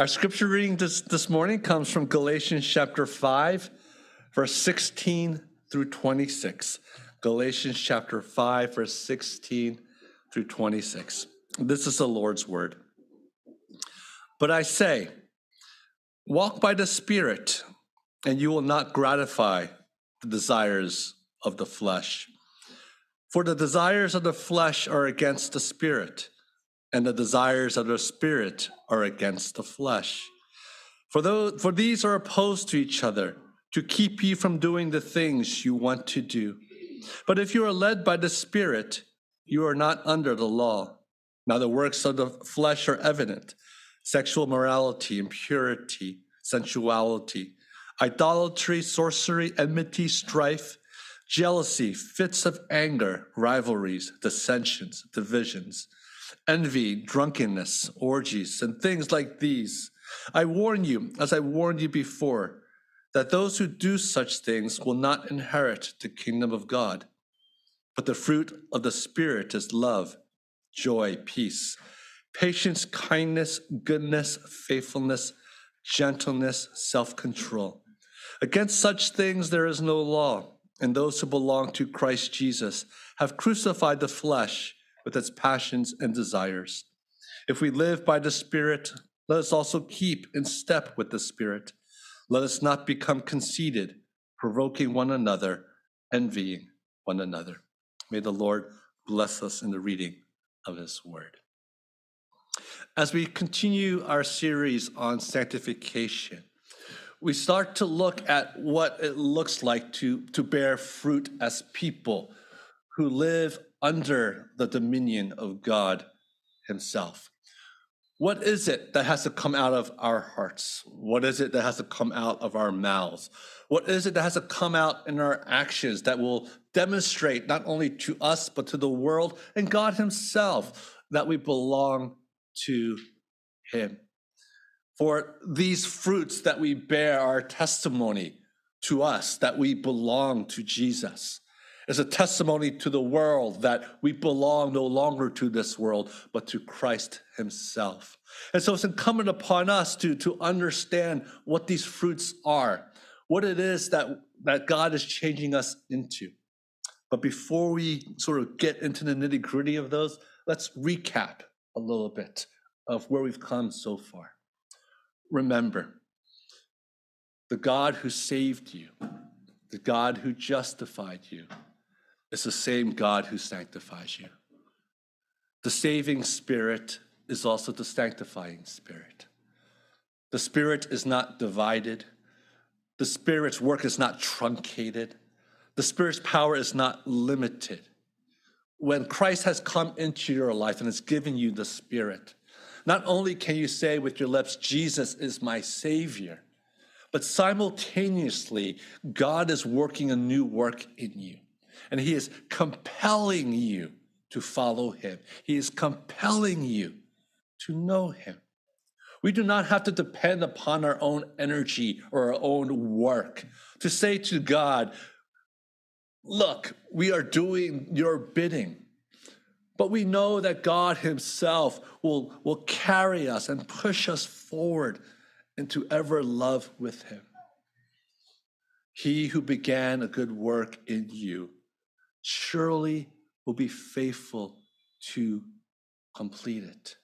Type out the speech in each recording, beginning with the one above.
Our scripture reading this, this morning comes from Galatians chapter 5, verse 16 through 26. Galatians chapter 5, verse 16 through 26. This is the Lord's word. But I say, walk by the Spirit, and you will not gratify the desires of the flesh. For the desires of the flesh are against the Spirit and the desires of the spirit are against the flesh. For, for these are opposed to each other to keep you from doing the things you want to do. But if you are led by the Spirit, you are not under the law. Now, the works of the flesh are evident sexual morality, impurity, sensuality, idolatry, sorcery, enmity, strife, jealousy, fits of anger, rivalries, dissensions, divisions envy, drunkenness, orgies, and things like these. I warn you, as I warned you before, that those who do such things will not inherit the kingdom of God. But the fruit of the Spirit is love, joy, peace, patience, kindness, goodness, faithfulness, gentleness, self control. Against such things there is no law, and those who belong to Christ Jesus have crucified the flesh with its passions and desires. If we live by the Spirit, let us also keep in step with the Spirit. Let us not become conceited, provoking one another, envying one another. May the Lord bless us in the reading of His word. As we continue our series on sanctification, we start to look at what it looks like to, to bear fruit as people who live under the dominion of God Himself. What is it that has to come out of our hearts? What is it that has to come out of our mouths? What is it that has to come out in our actions that will demonstrate not only to us, but to the world and God Himself that we belong to Him? For these fruits that we bear are testimony to us that we belong to Jesus is a testimony to the world that we belong no longer to this world, but to Christ Himself. And so it's incumbent upon us to, to understand what these fruits are, what it is that, that God is changing us into. But before we sort of get into the nitty gritty of those, let's recap a little bit of where we've come so far. Remember, the God who saved you, the God who justified you, it's the same God who sanctifies you. The saving spirit is also the sanctifying spirit. The spirit is not divided. The spirit's work is not truncated. The spirit's power is not limited. When Christ has come into your life and has given you the spirit, not only can you say with your lips, Jesus is my savior, but simultaneously, God is working a new work in you and He is compelling you to follow Him. He is compelling you to know Him. We do not have to depend upon our own energy or our own work to say to God, Look, we are doing your bidding. But we know that God Himself will, will carry us and push us forward into ever love with Him. He who began a good work in you surely will be faithful to complete it.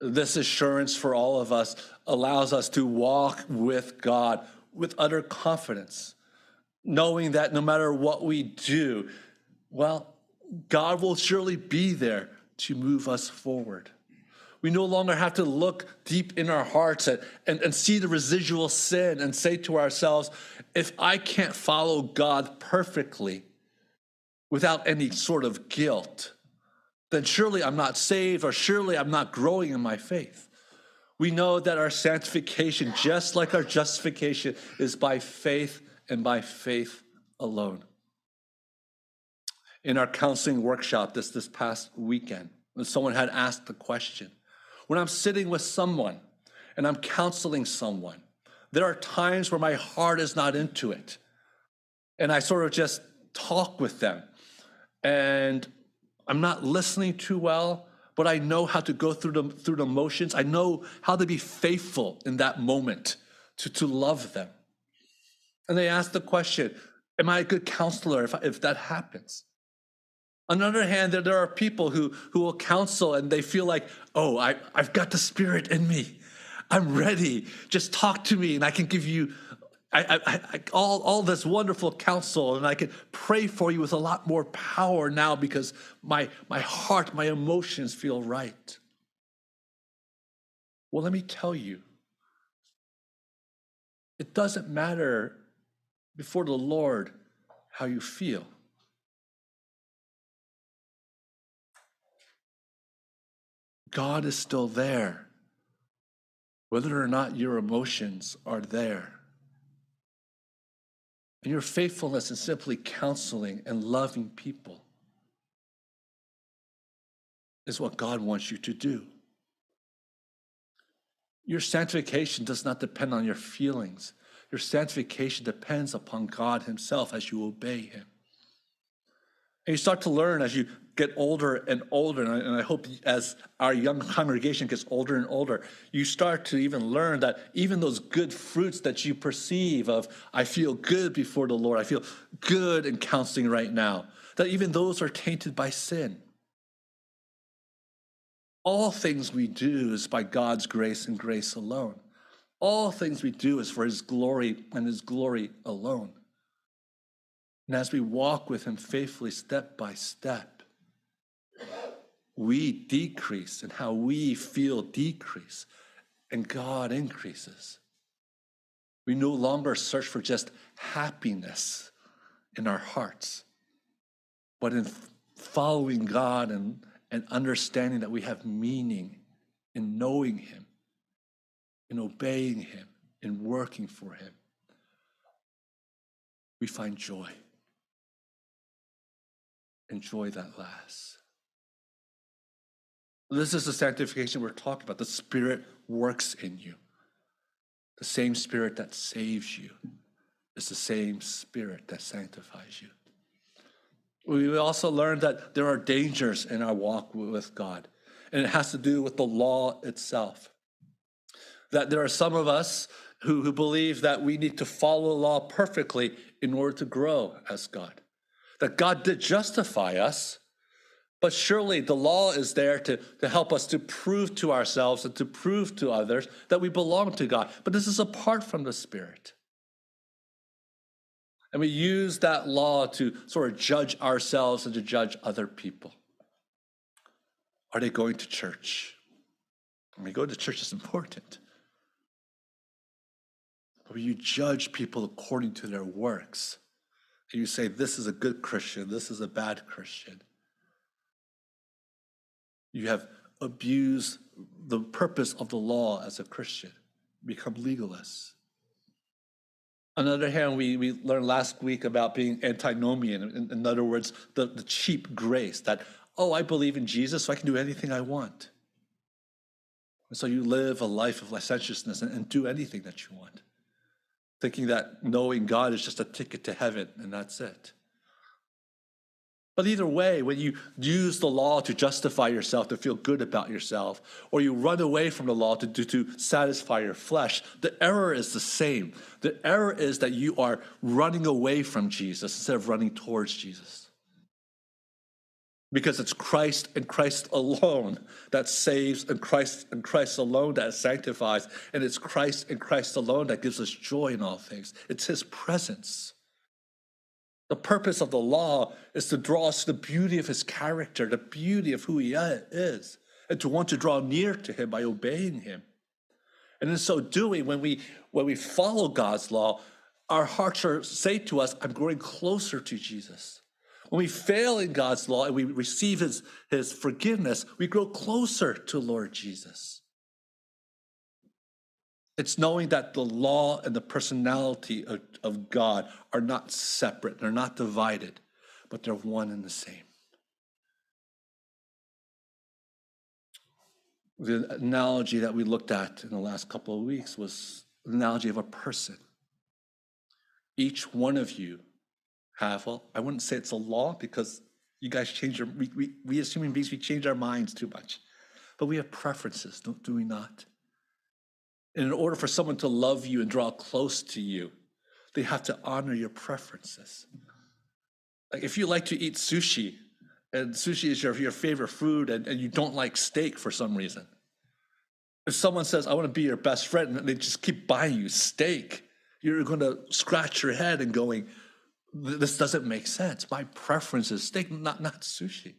This assurance for all of us allows us to walk with God with utter confidence, knowing that no matter what we do, well, God will surely be there to move us forward. We no longer have to look deep in our hearts and, and, and see the residual sin and say to ourselves, if I can't follow God perfectly, without any sort of guilt, then surely I'm not saved or surely I'm not growing in my faith. We know that our sanctification, just like our justification, is by faith and by faith alone. In our counseling workshop this, this past weekend, when someone had asked the question, when I'm sitting with someone and I'm counseling someone, there are times where my heart is not into it. And I sort of just talk with them and I'm not listening too well, but I know how to go through the, through the motions. I know how to be faithful in that moment to, to love them. And they ask the question Am I a good counselor if, if that happens? On the other hand, there, there are people who, who will counsel and they feel like, oh, I, I've got the spirit in me. I'm ready. Just talk to me and I can give you I, I, I, all, all this wonderful counsel, and I can pray for you with a lot more power now because my, my heart, my emotions feel right. Well, let me tell you, it doesn't matter before the Lord how you feel. God is still there, whether or not your emotions are there. And your faithfulness in simply counseling and loving people is what God wants you to do. Your sanctification does not depend on your feelings. Your sanctification depends upon God Himself as you obey Him. And you start to learn as you get older and older, and I, and I, hope as our young congregation gets older and older, you start to even learn that even those good fruits that you perceive of, I feel good before the Lord, I feel good in counseling right now, that even those are tainted by sin. All things we do is by God's grace and grace alone. All things we do is for His glory and His glory alone. And as we walk with Him faithfully, step by step, we decrease and how we feel decrease, and God increases. We no longer search for just happiness in our hearts, but in following God and, and understanding that we have meaning in knowing Him, in obeying Him, in working for Him. We find joy enjoy that last. This is the sanctification we're talking about. The Spirit works in you. The same Spirit that saves you is the same Spirit that sanctifies you. We also learned that there are dangers in our walk with God, and it has to do with the law itself. That there are some of us who, who believe that we need to follow the law perfectly in order to grow as God that God did justify us, but surely the law is there to, to help us to prove to ourselves and to prove to others that we belong to God. But this is apart from the Spirit. And we use that law to sort of judge ourselves and to judge other people. Are they going to church? I mean, going to church is important. But when you judge people according to their works, and you say, this is a good Christian, this is a bad Christian. You have abused the purpose of the law as a Christian, become legalists. On the other hand, we, we learned last week about being antinomian. In, in other words, the, the cheap grace that, oh, I believe in Jesus, so I can do anything I want. And so you live a life of licentiousness and, and do anything that you want thinking that knowing God is just a ticket to heaven and that's it. But either way, when you use the law to justify yourself, to feel good about yourself, or you run away from the law to, to, to satisfy your flesh, the error is the same. The error is that you are running away from Jesus instead of running towards Jesus because it's Christ and Christ alone that saves, and Christ and Christ alone that sanctifies, and it's Christ and Christ alone that gives us joy in all things. It's His presence. The purpose of the law is to draw us to the beauty of His character, the beauty of who He is, and to want to draw near to Him by obeying Him. And in so doing, when we when we follow God's law, our hearts are say to us, "I'm growing closer to Jesus." When we fail in God's law and we receive his, his forgiveness, we grow closer to Lord Jesus. It's knowing that the law and the personality of, of God are not separate, they're not divided, but they're one and the same. The analogy that we looked at in the last couple of weeks was the analogy of a person. Each one of you have, well, I wouldn't say it's a law because you guys change your, we, we, we as human beings, we change our minds too much. But we have preferences, don't, do we not? And in order for someone to love you and draw close to you, they have to honor your preferences. Like if you like to eat sushi, and sushi is your, your favorite food, and, and you don't like steak for some reason. If someone says, I want to be your best friend, and they just keep buying you steak, you're going to scratch your head and going, This doesn't make sense. My preference is steak, not, not sushi.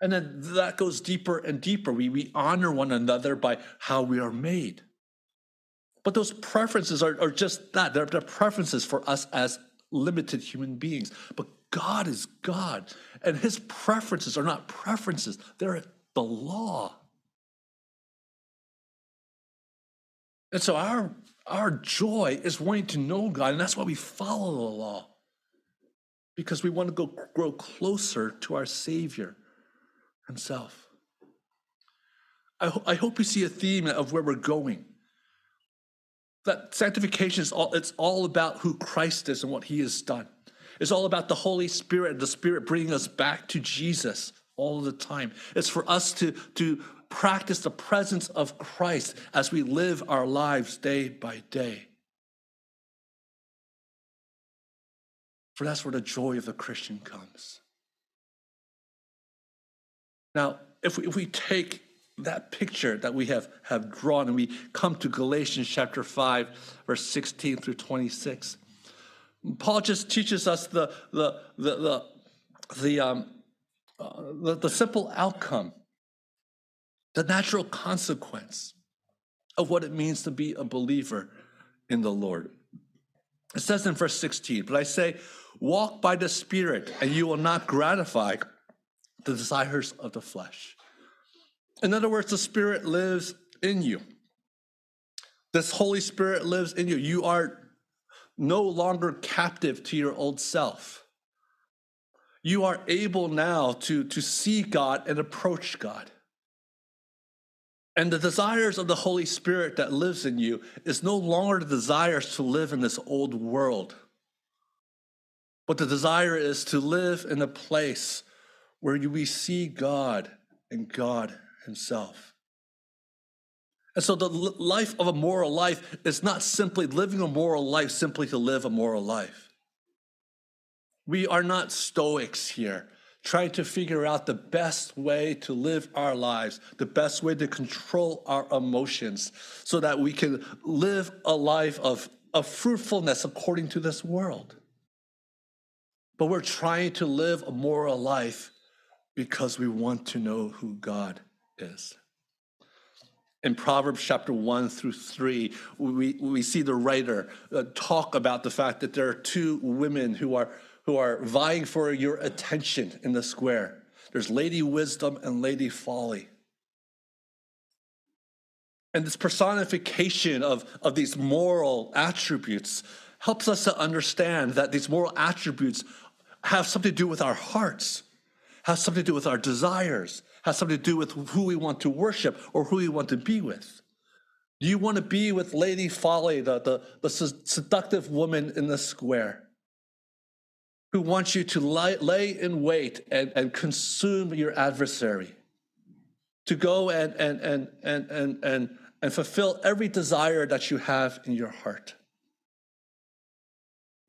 And then that goes deeper and deeper. We, we honor one another by how we are made. But those preferences are, are just that. They're, they're preferences for us as limited human beings. But God is God, and his preferences are not preferences, they're the law. And so our, our joy is wanting to know God, and that's why we follow the law. Because we want to go grow closer to our Savior Himself. I, ho- I hope you see a theme of where we're going that sanctification is all it's all about who Christ is and what he has done. It's all about the Holy Spirit, and the Spirit bringing us back to Jesus all the time. It's for us to, to practice the presence of Christ as we live our lives day by day. For that's where the joy of the Christian comes. Now, if we, if we take that picture that we have, have drawn and we come to Galatians chapter 5, verse 16 through 26. Paul just teaches us the, the, the, the, the, um, uh, the, the simple outcome, the natural consequence of what it means to be a believer in the Lord. It says in verse 16, but I say, walk by the Spirit, and you will not gratify the desires of the flesh. In other words, the Spirit lives in you. This Holy Spirit lives in you. You are no longer captive to your old self. You are able now to, to see God and approach God. And the desires of the Holy Spirit that lives in you is no longer the desires to live in this old world, but the desire is to live in a place where we see God and God himself. And so the life of a moral life is not simply living a moral life simply to live a moral life. We are not stoics here, trying to figure out the best way to live our lives, the best way to control our emotions, so that we can live a life of, of fruitfulness according to this world. But we're trying to live a moral life because we want to know who God is. In Proverbs chapter 1 through 3, we, we see the writer uh, talk about the fact that there are two women who are, who are vying for your attention in the square. There's Lady Wisdom and Lady Folly. And this personification of, of these moral attributes helps us to understand that these moral attributes have something to do with our hearts, have something to do with our desires, has something to do with who we want to worship or who we want to be with. Do you want to be with Lady Folly, the, the, the seductive woman in the square, who wants you to lay in wait and, and consume your adversary, to go and, and, and, and, and, and, and fulfill every desire that you have in your heart?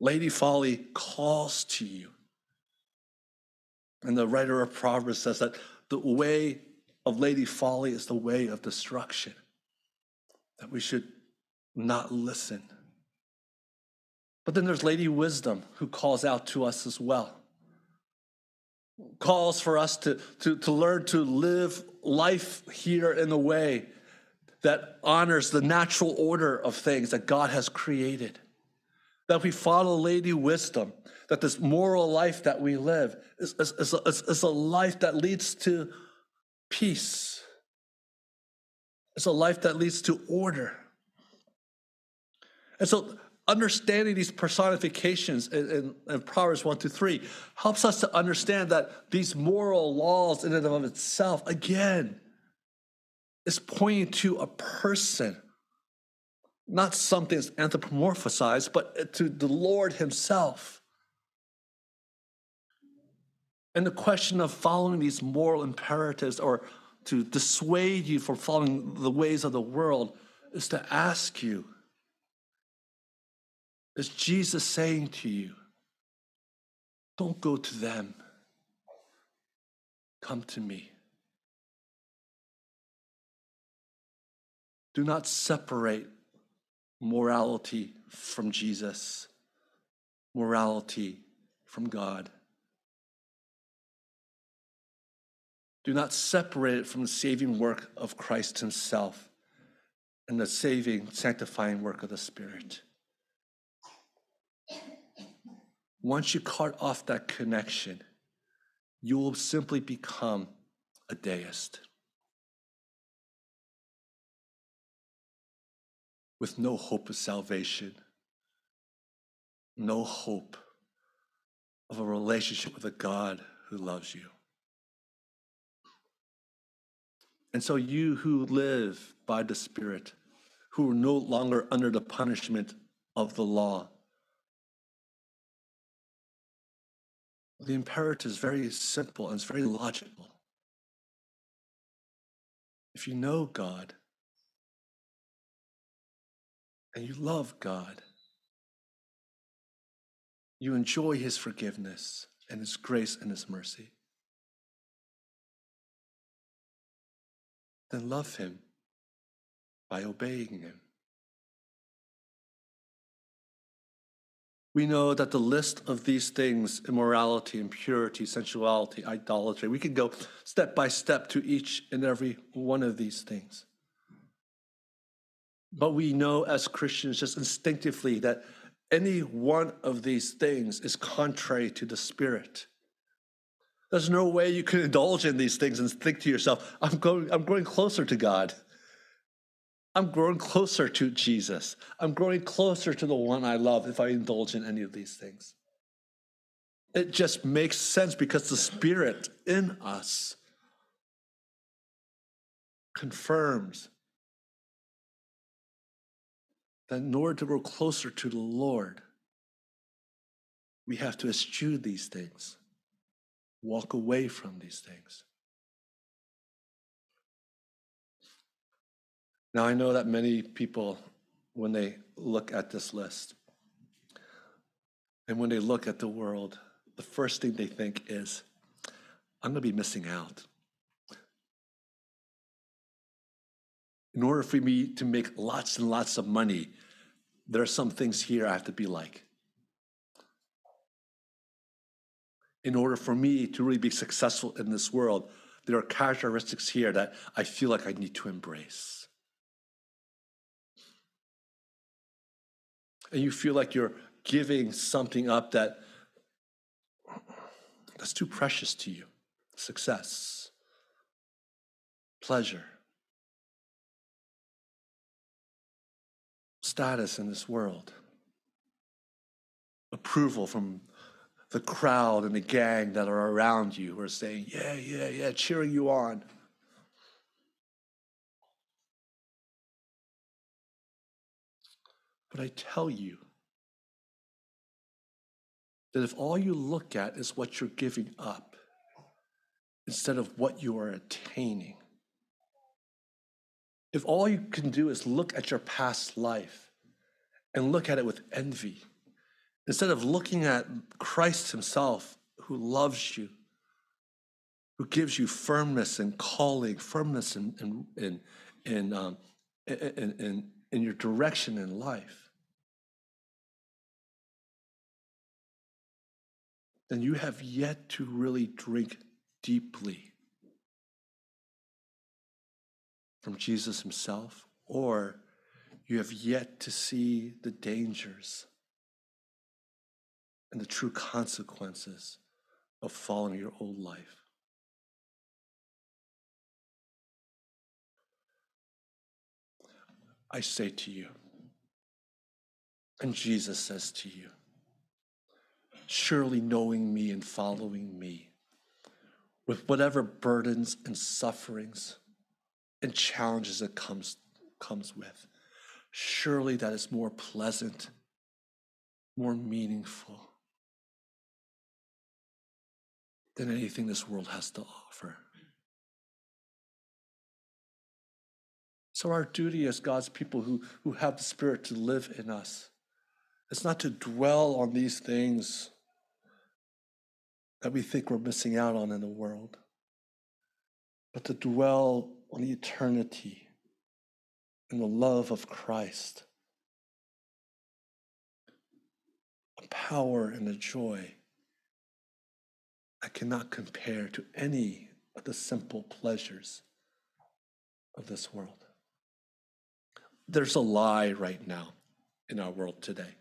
Lady Folly calls to you. And the writer of Proverbs says that the way of Lady Folly is the way of destruction, that we should not listen. But then there's Lady Wisdom who calls out to us as well. Calls for us to, to, to learn to live life here in a way that honors the natural order of things that God has created. That we follow Lady Wisdom that this moral life that we live is, is, is, a, is a life that leads to peace. It's a life that leads to order. And so, understanding these personifications in, in, in, Proverbs 1 to 3 helps us to understand that these moral laws, in and of itself, again, is pointing to a person, not something that's anthropomorphized, but to the Lord Himself. And the question of following these moral imperatives or to dissuade you from following the ways of the world is to ask you Is Jesus saying to you, don't go to them, come to me? Do not separate morality from Jesus, morality from God. Do not separate it from the saving work of Christ Himself and the saving, sanctifying work of the Spirit. Once you cut off that connection, you will simply become a deist. with no hope of salvation, no hope of a relationship with a God who loves you. And so, you who live by the Spirit, who are no longer under the punishment of the law, the imperative is very simple and it's very logical. If you know God, and you love God, you enjoy His forgiveness and His grace and His mercy, then love Him by obeying Him. We know that the list of these things immorality, impurity, sensuality, idolatry we can go step by step to each and every one of these things. But we know as Christians just instinctively that any one of these things is contrary to the Spirit. There's no way you can indulge in these things and think to yourself, I'm going, I'm growing closer to God. I'm growing closer to Jesus. I'm growing closer to the one I love if I indulge in any of these things. It just makes sense because the Spirit in us confirms that in order to grow closer to the Lord, we have to eschew these things, walk away from these things. Now, I know that many people, when they look at this list, and when they look at the world, the first thing they think is, I'm going to be missing out. In order for me to make lots and lots of money, there are some things here I have to be like. In order for me to really be successful in this world, there are characteristics here that I feel like I need to embrace. And you feel like you're giving something up that that's too precious to you success, pleasure. status in this world, approval from the crowd and the gang that are around you who are saying, Yeah, yeah, yeah, cheering you on. But I tell you that if all you look at is what you're giving up instead of what you are attaining, if all you can do is look at your past life and look at it with envy, instead of looking at Christ Himself who loves you, who gives you firmness and calling, firmness in, in, in, in, um, in, in, in your direction in life, then you have yet to really drink deeply from Jesus himself, or you have yet to see the dangers and the true consequences of following your old life. I say to you, and Jesus says to you, surely knowing me and following me, with whatever burdens and sufferings and challenges it comes, comes with. Surely that is more pleasant, more meaningful than anything this world has to offer. So, our duty as God's people who, who have the Spirit to live in us is not to dwell on these things that we think we're missing out on in the world, but to dwell on eternity and the love of Christ, a power and a joy I cannot compare to any of the simple pleasures of this world. There's a lie right now in our world today.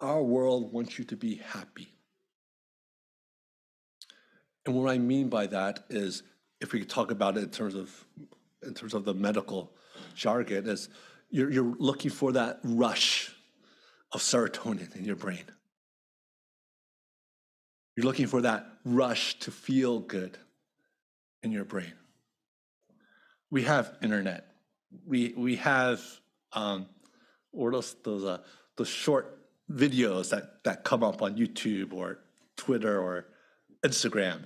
Our world wants you to be happy. And what I mean by that is, if we talk about it in terms of in terms of the medical jargon, is you're, you're looking for that rush of serotonin in your brain. You're looking for that rush to feel good in your brain. We have internet. We we have um, or those those uh, those short videos that that come up on YouTube or Twitter or Instagram.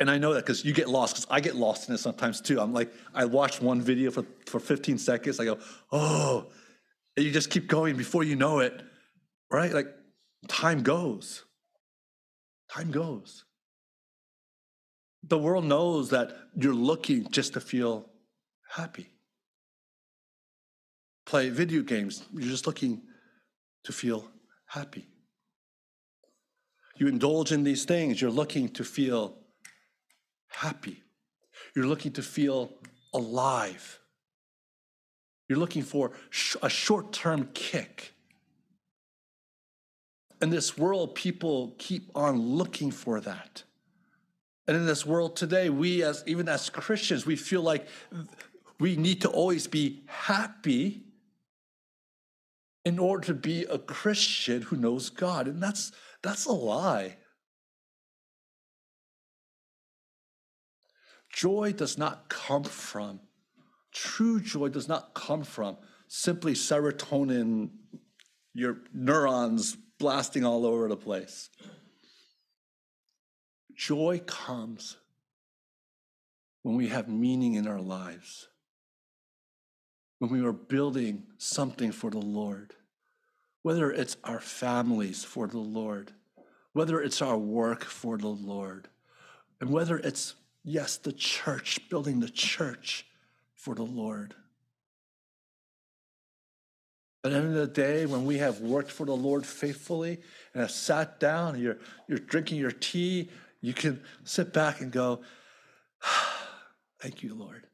And I know that because you get lost, because I get lost in it sometimes too. I'm like, I watch one video for, for 15 seconds, I go, oh, and you just keep going before you know it, right? Like time goes. Time goes. The world knows that you're looking just to feel happy. Play video games, you're just looking to feel happy. You indulge in these things, you're looking to feel happy. You're looking to feel alive. You're looking for a short term kick. In this world, people keep on looking for that. And in this world today, we as even as Christians, we feel like we need to always be happy in order to be a Christian who knows God. And that's that's a lie. Joy does not come from, true joy does not come from simply serotonin, your neurons blasting all over the place. Joy comes when we have meaning in our lives, when we are building something for the Lord, whether it's our families for the Lord, whether it's our work for the Lord, and whether it's, yes, the church, building the church for the Lord. At the end of the day, when we have worked for the Lord faithfully and have sat down, and you're, you're drinking your tea, you can sit back and go, Thank you, Lord.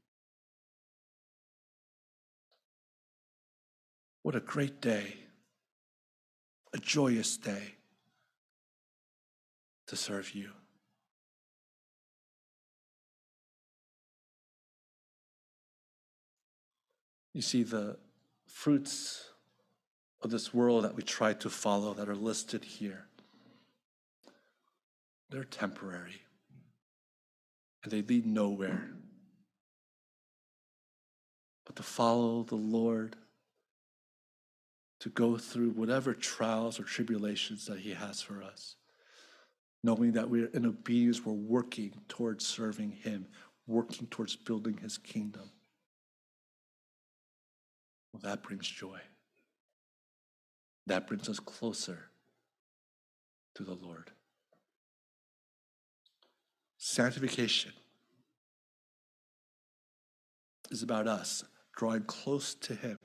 What a great day, a joyous day to serve you. You see, the fruits of this world that we try to follow that are listed here, they're temporary and they lead nowhere. But to follow the Lord, to go through whatever trials or tribulations that He has for us, knowing that we're in obedience, we're working towards serving Him, working towards building His kingdom. Well, that brings joy. That brings us closer to the Lord. Sanctification is about us drawing close to Him.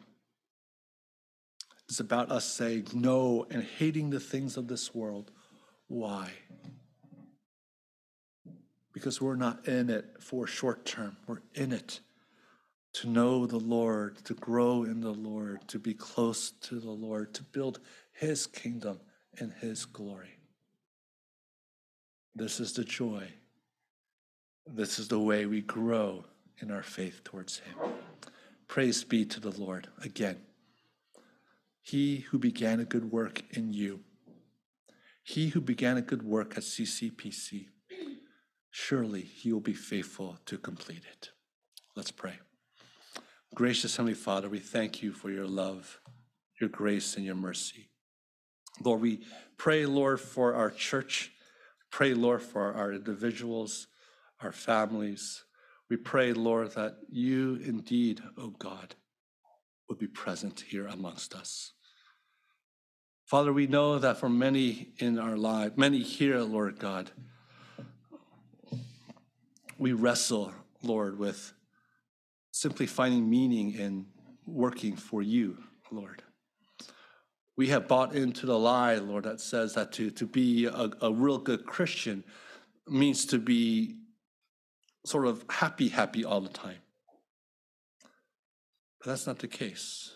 It's about us saying no and hating the things of this world. Why? Because we're not in it for short term, we're in it to know the Lord, to grow in the Lord, to be close to the Lord, to build His kingdom and His glory. This is the joy. This is the way we grow in our faith towards Him. Praise be to the Lord again. He who began a good work in you, he who began a good work at CCPC, surely he will be faithful to complete it. Let's pray. Gracious Heavenly Father, we thank you for your love, your grace, and your mercy. Lord, we pray, Lord, for our church. Pray, Lord, for our individuals, our families. We pray, Lord, that you indeed, O oh God, would be present here amongst us. Father, we know that for many in our life, many here, Lord God, we wrestle, Lord, with simply finding meaning in working for you, Lord. We have bought into the lie, Lord, that says that to, to be a, a real good Christian means to be sort of happy, happy all the time. But that's not the case.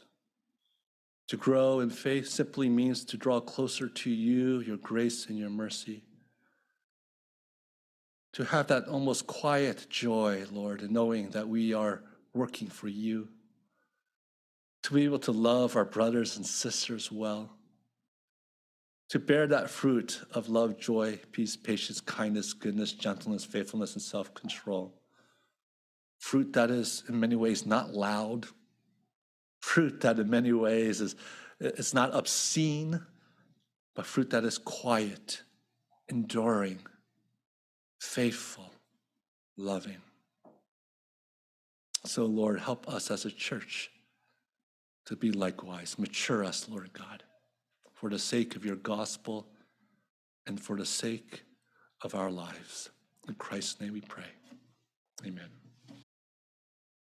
To grow in faith simply means to draw closer to you, your grace and your mercy. To have that almost quiet joy, Lord, in knowing that we are working for you. To be able to love our brothers and sisters well. To bear that fruit of love, joy, peace, patience, kindness, goodness, gentleness, faithfulness, and self control. Fruit that is, in many ways, not loud. Fruit that, in many ways, is it's not obscene, but fruit that is quiet, enduring, faithful, loving. So, Lord, help us as a church to be likewise. Mature us, Lord God, for the sake of your gospel and for the sake of our lives. In Christ's name we pray. Amen.